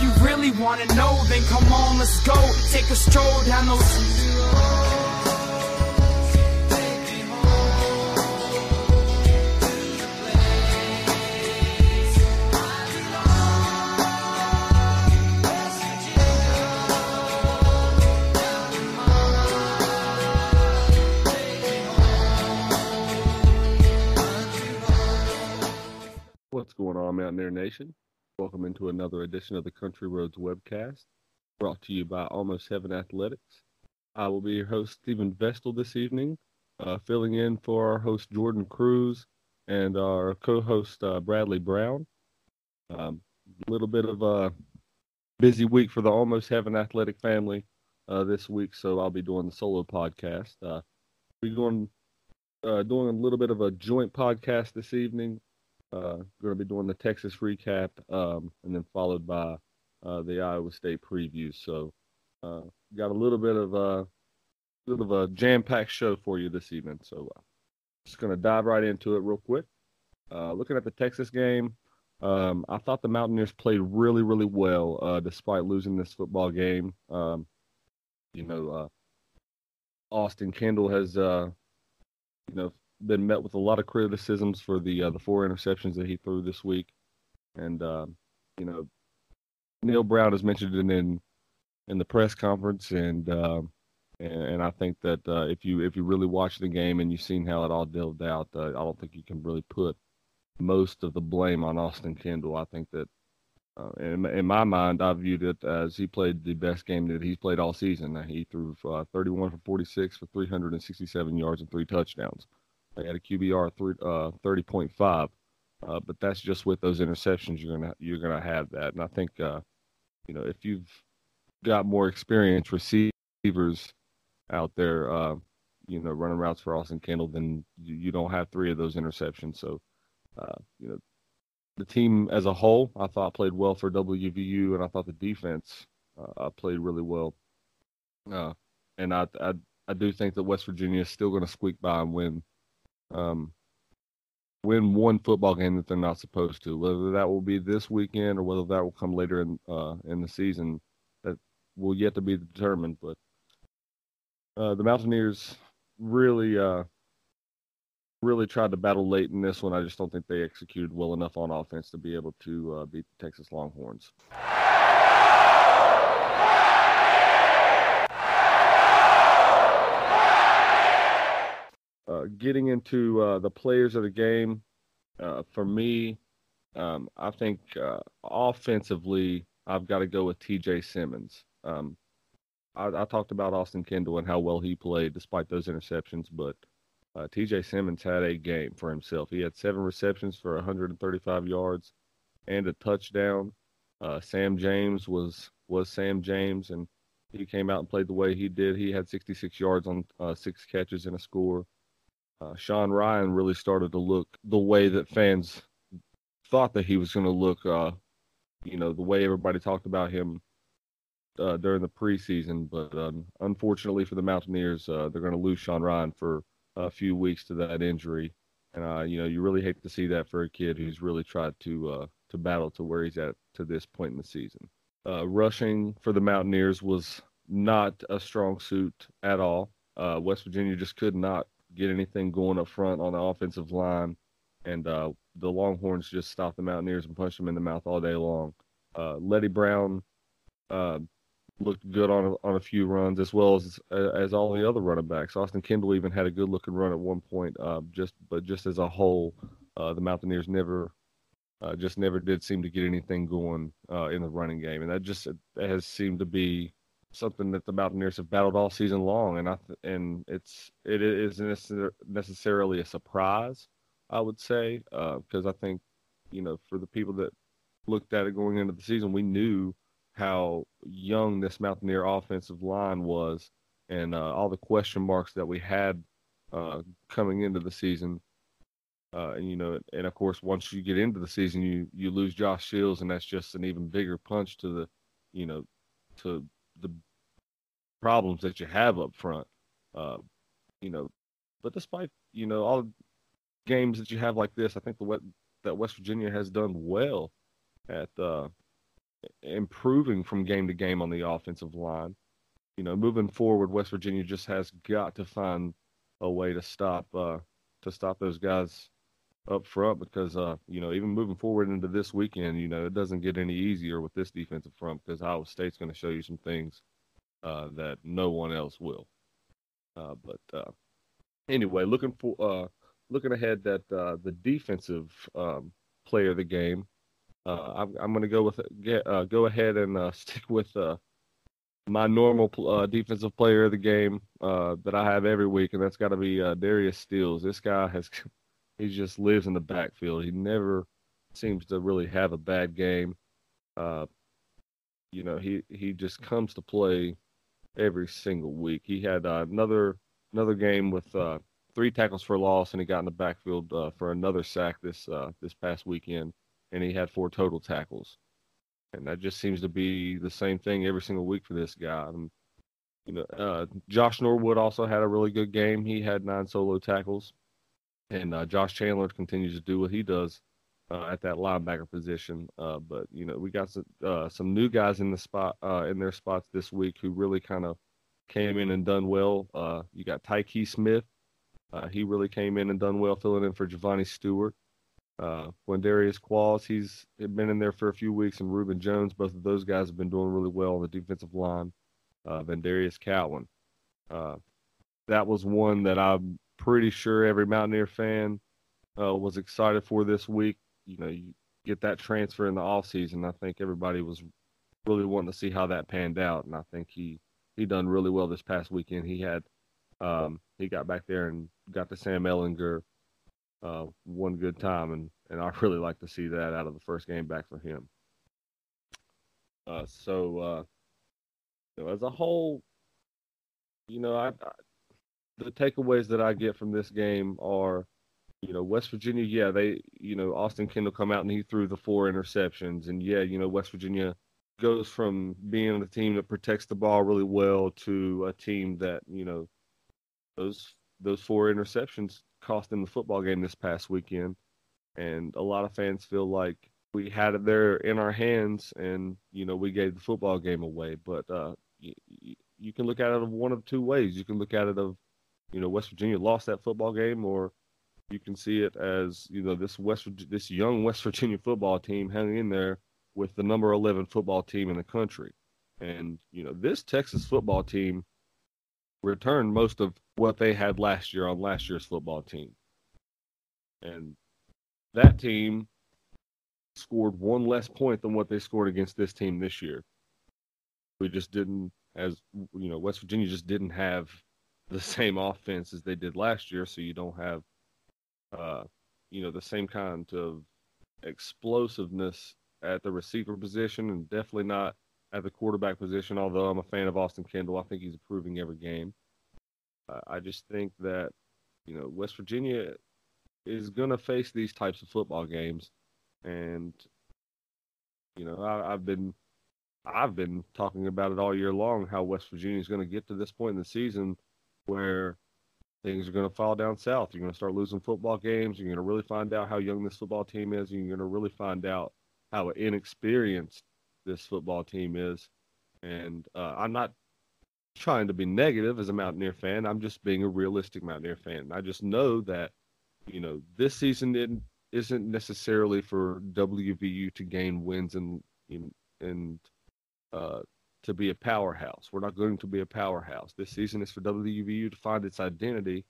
You really wanna know, then come on, let's go. Take a stroll down those. What's going on, Mountaineer Nation? Welcome into another edition of the Country Roads webcast, brought to you by Almost Heaven Athletics. I will be your host, Stephen Vestal, this evening, uh, filling in for our host, Jordan Cruz, and our co host, uh, Bradley Brown. A um, little bit of a busy week for the Almost Heaven Athletic family uh, this week, so I'll be doing the solo podcast. Uh, we're going, uh, doing a little bit of a joint podcast this evening uh, going to be doing the Texas recap, um, and then followed by uh, the Iowa State preview. So, uh, got a little bit of a little of a jam-packed show for you this evening. So, uh, just going to dive right into it real quick. Uh, looking at the Texas game, um, I thought the Mountaineers played really, really well uh, despite losing this football game. Um, you know, uh, Austin Kendall has, you know, been met with a lot of criticisms for the uh, the four interceptions that he threw this week, and uh, you know, Neal Brown has mentioned it in in the press conference, and uh, and, and, I think that uh, if you if you really watch the game and you've seen how it all delved out, uh, I don't think you can really put most of the blame on Austin Kendall. I think that. Uh, in, in my mind, I viewed it as he played the best game that he's played all season. He threw 31 for 46 for 367 yards and three touchdowns. They had a QBR three, uh, 30.5, uh, but that's just with those interceptions. You're gonna you're gonna have that, and I think uh, you know if you've got more experienced receivers out there, uh, you know running routes for Austin Kendall, then you, you don't have three of those interceptions. So uh, you know the team as a whole, I thought played well for WVU, and I thought the defense uh, played really well. Uh, and I, I I do think that West Virginia is still going to squeak by and win um, win one football game that they're not supposed to. Whether that will be this weekend or whether that will come later in uh, in the season, that will yet to be determined. But uh, the Mountaineers really, uh, really tried to battle late in this one. I just don't think they executed well enough on offense to be able to uh, beat the Texas Longhorns. Getting into uh, the players of the game, uh, for me, um, I think uh, offensively, I've got to go with T.J. Simmons. Um, I, I, talked about Austin Kendall and how well he played despite those interceptions, but uh, T.J. Simmons had a game for himself. He had seven receptions for 135 yards and a touchdown. Sam James was was Sam James, and he came out and played the way he did. He had 66 yards on six catches and a score uh, Sean Ryan really started to look the way that fans thought that he was going to look. Uh, you know, the way everybody talked about him uh, during the preseason. But um, unfortunately for the Mountaineers, uh, they're going to lose Sean Ryan for a few weeks to that injury. And uh, you know, you really hate to see that for a kid who's really tried to uh, to battle to where he's at to this point in the season. rushing for the Mountaineers was not a strong suit at all. West Virginia just could not get anything going up front on the offensive line, and uh, the Longhorns just stopped the Mountaineers and punched them in the mouth all day long. Uh, Leddie Brown uh, looked good on a, on a few runs, as well as as all the other running backs. Austin Kendall even had a good looking run at one point. Uh, just but just as a whole, uh, the Mountaineers never. Uh, just never did seem to get anything going in the running game, and that just has seemed to be something that the Mountaineers have battled all season long, and I th- and it's it isn't necessarily a surprise, I would say, because uh, I think you know for the people that looked at it going into the season, we knew how young this Mountaineer offensive line was, and uh, all the question marks that we had uh, coming into the season. Uh, and you know, and of course, once you get into the season, you you lose Josh Shields, and that's just an even bigger punch to the, you know, to the problems that you have up front. Uh, you know, but despite you know all games that you have like this, I think the that West Virginia has done well at uh, improving from game to game on the offensive line. You know, moving forward, West Virginia just has got to find a way to stop uh, to stop those guys up front because uh, you know even moving forward into this weekend, you know it doesn't get any easier with this defensive front because Iowa State's going to show you some things uh, that no one else will. Uh, but uh, anyway, looking for uh, looking ahead that uh, the defensive um, player of the game, I'm, I'm going to go with get, go ahead and stick with my normal uh, defensive player of the game uh, that I have every week, and that's got to be uh, Darius Stills. This guy has he just lives in the backfield. He never seems to really have a bad game. Uh, you know, he he just comes to play every single week. He had uh, another another game with uh, three tackles for loss, and he got in the backfield uh, for another sack this uh, this past weekend, and he had four total tackles. And that just seems to be the same thing every single week for this guy. And, you know, uh, Josh Norwood also had a really good game. He had nine solo tackles, and uh, Josh Chandler continues to do what he does uh, at that linebacker position. Uh, but you know, we got some uh, some new guys in the spot uh, in their spots this week who really kind of came in and done well. Uh, you got Tykee Smith. He really came in and done well, filling in for JoVanni Stewart. Uh, Darius Qualls, he's been in there for a few weeks, and Reuben Jones, both of those guys have been doing really well on the defensive line. Uh, Darius Cowan. That was one that I'm pretty sure every Mountaineer fan uh, was excited for this week you know you get that transfer in the off season. I think everybody was really wanting to see how that panned out, and I think he he done really well this past weekend. He had um, he got back there and got to Sam Ehlinger uh, one good time, and and I really like to see that out of the first game back for him. Uh, so uh, as a whole, you know, I, I the takeaways that I get from this game are you know, West Virginia, yeah, they, you know, Austin Kendall come out and he threw the four interceptions. And yeah, you know, West Virginia goes from being a team that protects the ball really well to a team that, you know, those those four interceptions cost them the football game this past weekend. And a lot of fans feel like we had it there in our hands and, you know, we gave the football game away. But uh, you, you can look at it of one of two ways. You can look at it of, you know, West Virginia lost that football game or you can see it as you know this West this young West Virginia football team hanging in there with the number 11 football team in the country. And you know this Texas football team returned most of what they had last year on last year's football team. And that team scored one less point than what they scored against this team this year. We just didn't as you know West Virginia just didn't have the same offense as they did last year, so you don't have uh, you know, the same kind of explosiveness at the receiver position and definitely not at the quarterback position, although I'm a fan of Austin Kendall. I think he's improving every game. Uh, I just think that, you know, West Virginia is going to face these types of football games. And, you know, I, I've been. I've been talking about it all year long how West Virginia is going to get to this point in the season where things are going to fall down south. You're going to start losing football games. You're going to really find out how young this football team is. You're going to really find out how inexperienced this football team is. And uh, I'm not trying to be negative as a Mountaineer fan. I'm just being a realistic Mountaineer fan. I just know that, you know, this season isn't necessarily for WVU to gain wins and and uh, to be a powerhouse. We're not going to be a powerhouse. This season is for WVU to find its identity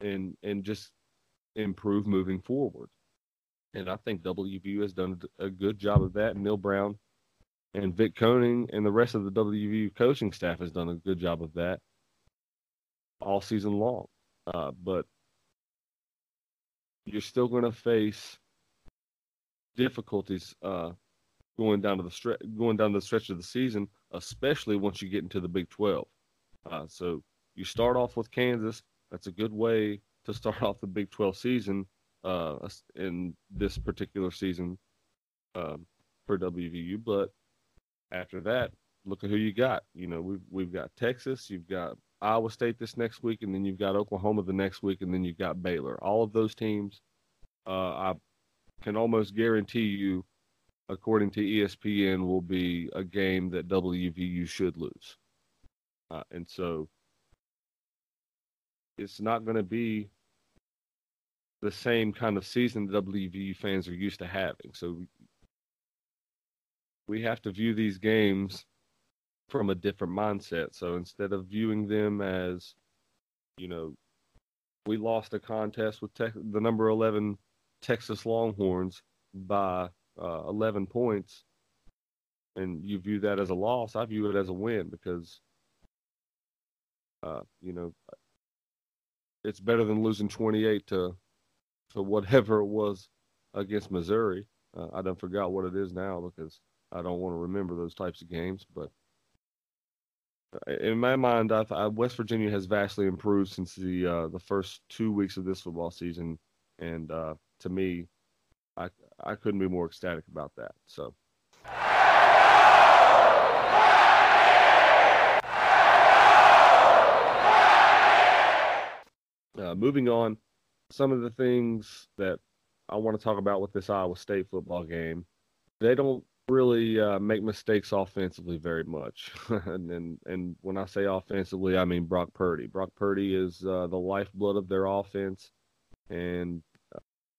and and just improve moving forward. And I think WVU has done a good job of that. Neal Brown and Vic Koenning and the rest of the WVU coaching staff has done a good job of that all season long. Uh, but you're still going to face difficulties uh, going down to the stretch, going down the stretch of the season, especially once you get into the Big 12. Uh, so you start off with Kansas. That's a good way to start off the Big 12 season uh, in this particular season um, for WVU. But after that, look at who you got. You know, we've we've got Texas, you've got Iowa State this next week, and then you've got Oklahoma the next week, and then you've got Baylor. All of those teams, uh, I can almost guarantee you according to ESPN, will be a game that WVU should lose. Uh, and so it's not going to be the same kind of season that WVU fans are used to having. So we have to view these games from a different mindset. So instead of viewing them as, you know, we lost a contest with te- the number 11 Texas Longhorns by uh, 11 points, and you view that as a loss, I view it as a win because, uh, you know, it's better than losing 28 to to whatever it was against Missouri. Uh, I don't forgot what it is now because I don't want to remember those types of games. But uh, in my mind, I, I, West Virginia has vastly improved since the uh, the first two weeks of this football season, and uh, to me, I I couldn't be more ecstatic about that. So. Uh, moving on, some of the things that I want to talk about with this Iowa State football game, they don't really uh, make mistakes offensively very much. and, and, and when I say offensively, I mean Brock Purdy. Brock Purdy is uh, the lifeblood of their offense, and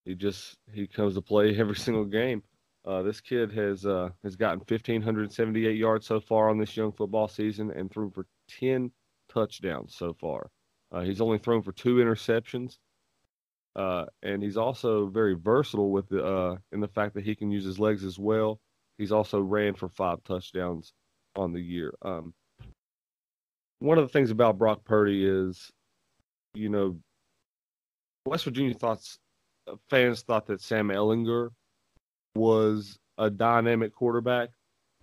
he just he comes to play every single game. Uh, this kid has uh, has gotten 1,578 yards so far on this young football season and thrown for 10 touchdowns so far. Uh, he's only thrown for two interceptions. Uh, and he's also very versatile with the uh, in the fact that he can use his legs as well. He's also ran for five touchdowns on the year. Um, one of the things about Brock Purdy is, you know, West Virginia thoughts fans thought that Sam Ehlinger was a dynamic quarterback.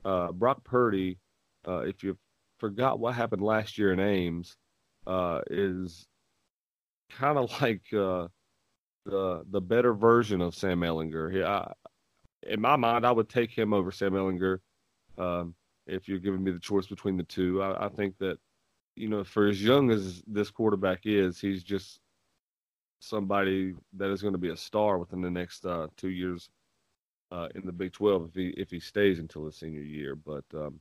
Uh, Brock Purdy, uh, if you forgot what happened last year in Ames, uh, is kind of like uh, the the better version of Sam Ehlinger. He, I, in my mind, I would take him over Sam Ehlinger um, if you're giving me the choice between the two. I, I, think that you know, for as young as this quarterback is, he's just somebody that is going to be a star within the next uh, two years uh, in the Big 12 if he if he stays until his senior year. But um,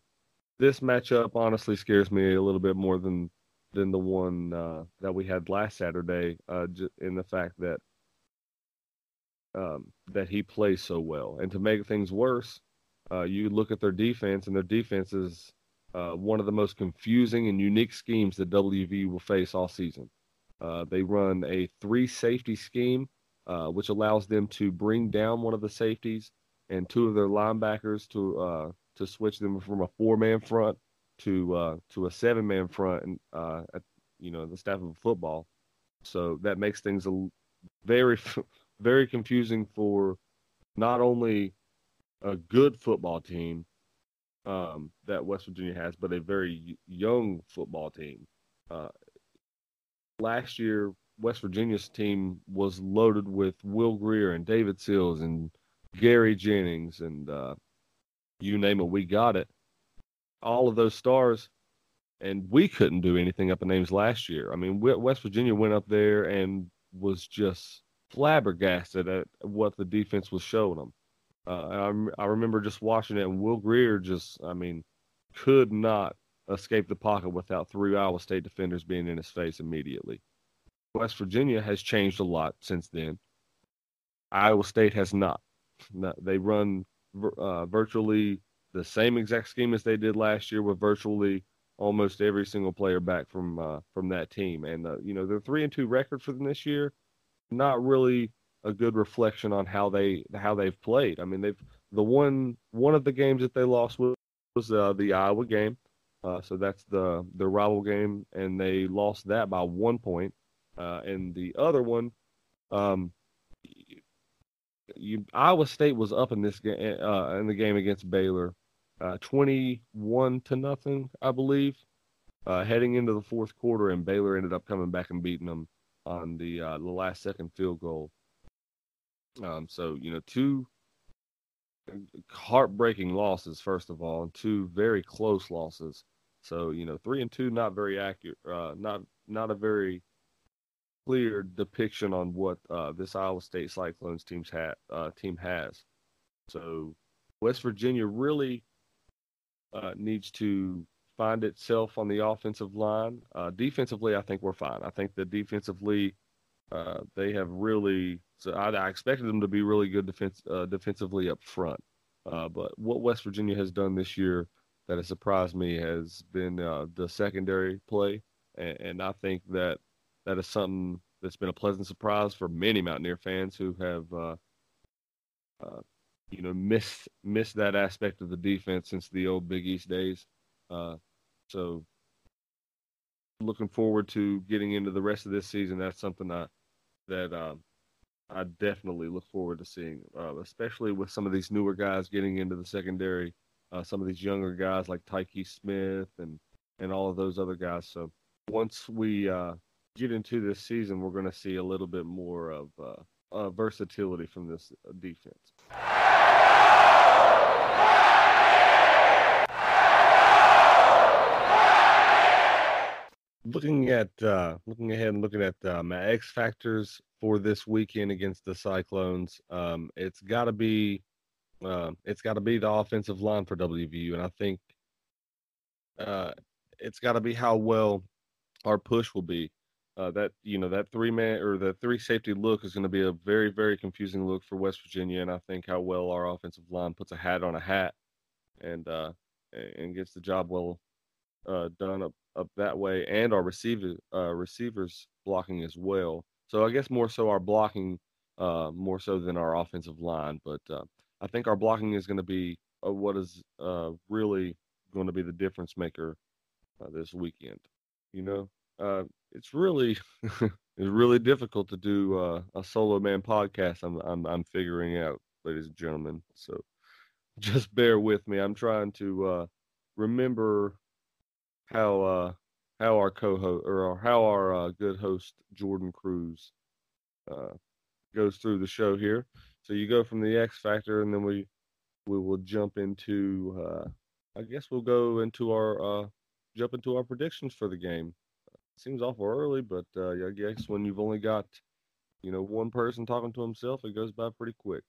this matchup honestly scares me a little bit more than than the one uh, that we had last Saturday, uh, in the fact that um, that he plays so well. And to make things worse, uh, you look at their defense, and their defense is uh, one of the most confusing and unique schemes that WV will face all season. Uh, they run a three safety scheme, uh, which allows them to bring down one of the safeties and two of their linebackers to uh, to switch them from a four man front to uh, to a seven man front, and at, you know the staff of football. So that makes things a very very confusing for not only a good football team um, that West Virginia has, but a very young football team. Uh, last year, West Virginia's team was loaded with Will Grier and David Sills and Gary Jennings and uh, you name it, we got it. All of those stars, and we couldn't do anything up in Ames last year. I mean, West Virginia went up there and was just flabbergasted at what the defense was showing them. Uh, I, I remember just watching it, and Will Grier just, I mean, could not escape the pocket without three Iowa State defenders being in his face immediately. West Virginia has changed a lot since then. Iowa State has not. They run uh, virtually the same exact scheme as they did last year, with virtually almost every single player back from uh, from that team. And uh, you know, their three and two record for them this year not really a good reflection on how they how they've played. I mean, they've the one one of the games that they lost was, was uh, the Iowa game, uh, so that's the the rival game, and they lost that by one point. Uh, and the other one, um, you, Iowa State was up in this game uh, in the game against Baylor, uh, twenty-one to nothing, I believe, uh, heading into the fourth quarter, and Baylor ended up coming back and beating them on the uh, the last second field goal. Um, so you know, two heartbreaking losses first of all, and two very close losses. So you know, three and two, not very accurate, uh, not not a very clear depiction on what uh, this Iowa State Cyclones team's ha- uh, team has. So West Virginia really uh, needs to find itself on the offensive line. Uh, defensively, I think we're fine. I think that defensively, uh, they have really. So I, I, expected them to be really good defense uh, defensively up front. Uh, but what West Virginia has done this year that has surprised me has been uh, the secondary play, and, and, I think that that is something that's been a pleasant surprise for many Mountaineer fans who have, uh, you know, missed missed that aspect of the defense since the old Big East days. So looking forward to getting into the rest of this season. That's something I, that um, I definitely look forward to seeing, uh, especially with some of these newer guys getting into the secondary. Uh, some of these younger guys like Tykee Smith and and all of those other guys. So once we uh, get into this season, we're going to see a little bit more of uh, versatility from this uh, defense. Looking at uh, looking ahead and looking at uh, my X factors for this weekend against the Cyclones, um, it's got to be uh, it's got to be the offensive line for WVU, and I think uh, it's got to be how well our push will be. Uh, that you know that three man or the three safety look is going to be a very very confusing look for West Virginia, and I think how well our offensive line puts a hat on a hat and uh, and gets the job well uh, done up up that way, and our receiver uh, receivers blocking as well. So I guess more so our blocking uh, more so than our offensive line, but uh, I think our blocking is going to be uh, what is uh, really going to be the difference maker uh, this weekend. You know, it's really it's really difficult to do a solo man podcast. I'm I'm I'm figuring out, ladies and gentlemen. So just bear with me. I'm trying to remember how uh how our co-host or how our uh, good host Jordan Cruz uh, goes through the show here. So you go from the X Factor, and then we we will jump into. Uh, I guess we'll go into our uh, jump into our predictions for the game. Seems awful early, but uh, I guess when you've only got you know one person talking to himself, it goes by pretty quick.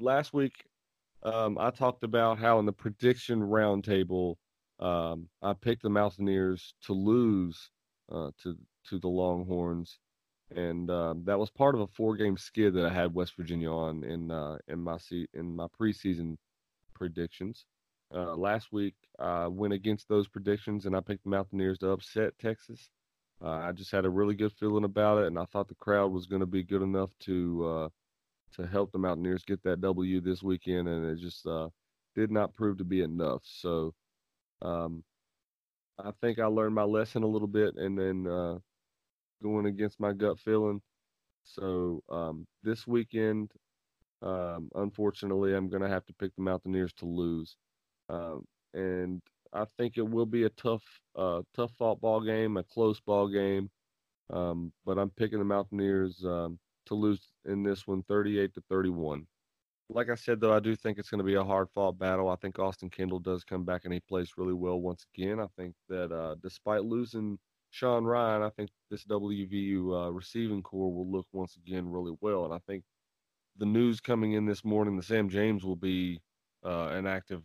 Last week um, I talked about how in the prediction roundtable um, I picked the Mountaineers to lose uh, to to the Longhorns, and um, that was part of a four game skid that I had West Virginia on in uh, in my se- in my preseason predictions. Uh, last week I went against those predictions and I picked the Mountaineers to upset Texas. Uh, I just had a really good feeling about it, and I thought the crowd was going to be good enough to uh, to help the Mountaineers get that W this weekend, and it just uh, did not prove to be enough. So um, I think I learned my lesson a little bit, and then uh, going against my gut feeling. So um, this weekend, um, unfortunately, I'm going to have to pick the Mountaineers to lose, um, and I think it will be a tough, uh, tough fought ball game, a close ball game. Um, but I'm picking the Mountaineers um, to lose in this one 38 to 31. Like I said, though, I do think it's going to be a hard fought battle. I think Austin Kendall does come back and he plays really well once again. I think that uh, despite losing Sean Ryan, I think this WVU uh, receiving core will look once again really well. And I think the news coming in this morning that Sam James will be uh, an active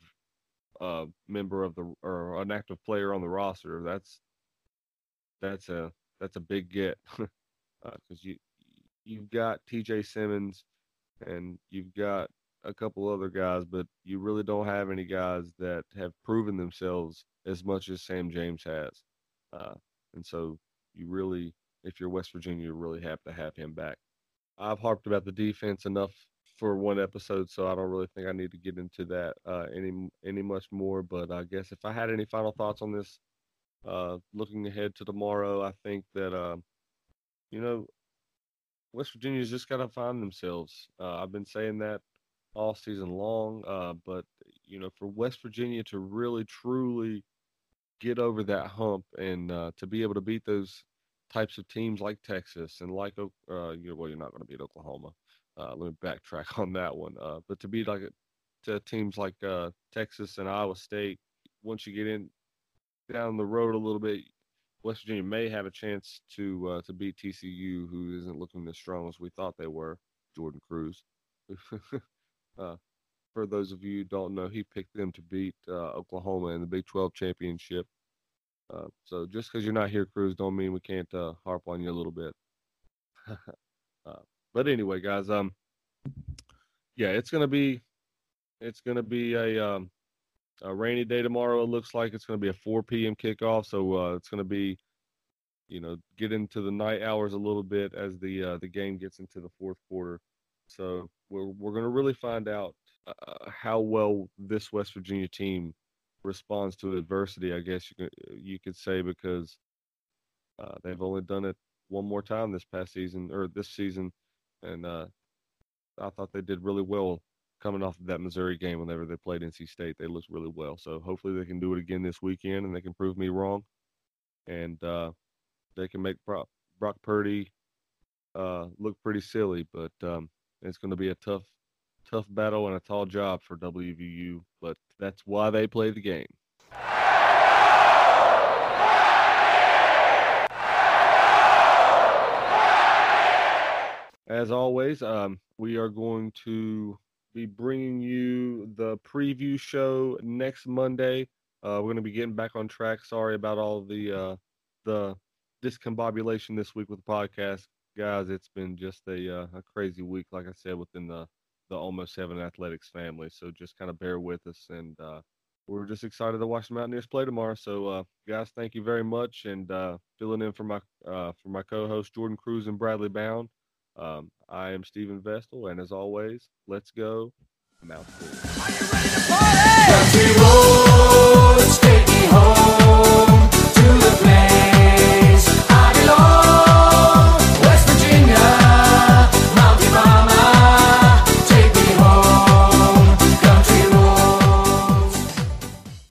uh, member of the or an active player on the roster. That's that's a that's a big get because uh, you you've got TJ Simmons and you've got a couple other guys, but you really don't have any guys that have proven themselves as much as Sam James has. Uh, and so you really, if you're West Virginia, you really have to have him back. I've harped about the defense enough for one episode, so I don't really think I need to get into that uh, any any much more. But I guess if I had any final thoughts on this, uh, looking ahead to tomorrow, I think that uh, you know West Virginia's just got to find themselves. Uh, I've been saying that all season long, uh, but you know, for West Virginia to really truly get over that hump and uh, to be able to beat those types of teams like Texas and like uh, you know, well, you're not going to beat Oklahoma. Uh, let me backtrack on that one. Uh, but to beat like to teams like Texas and Iowa State, once you get in down the road a little bit, West Virginia may have a chance to uh, to beat TCU, who isn't looking as strong as we thought they were. Jordan Cruz. uh, for those of you who don't know, he picked them to beat uh, Oklahoma in the Big 12 championship. Uh, so just because you're not here, Cruz, don't mean we can't uh, harp on you a little bit. Uh, but anyway, guys, um, yeah, it's gonna be it's gonna be a um, a rainy day tomorrow. It looks like it's gonna be a 4 p.m. kickoff, so uh, it's gonna be you know get into the night hours a little bit as the uh, the game gets into the fourth quarter. So we're we're gonna really find out uh, how well this West Virginia team responds to adversity. I guess you could you could say because uh, they've only done it one more time this past season or this season, and uh, I thought they did really well coming off of that Missouri game whenever they played NC State. They looked really well. So hopefully they can do it again this weekend and they can prove me wrong, and uh, they can make Brock, Brock Purdy uh, look pretty silly. But um, it's going to be a tough tough battle and a tall job for WVU, but that's why they play the game. As always, um, we are going to be bringing you the preview show next Monday. Uh, we're going to be getting back on track. Sorry about all the uh, the discombobulation this week with the podcast, guys. It's been just a uh, a crazy week, like I said, within the the Almost Heaven Athletics family. So just kind of bear with us, and uh, we're just excited to watch the Mountaineers play tomorrow. So uh, guys, thank you very much, and uh, filling in for my for my co-host Jordan Cruz and Bradley Brown. Um, I am Stephen Vestal, and as always, let's go Mountaineers.